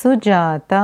Sujata.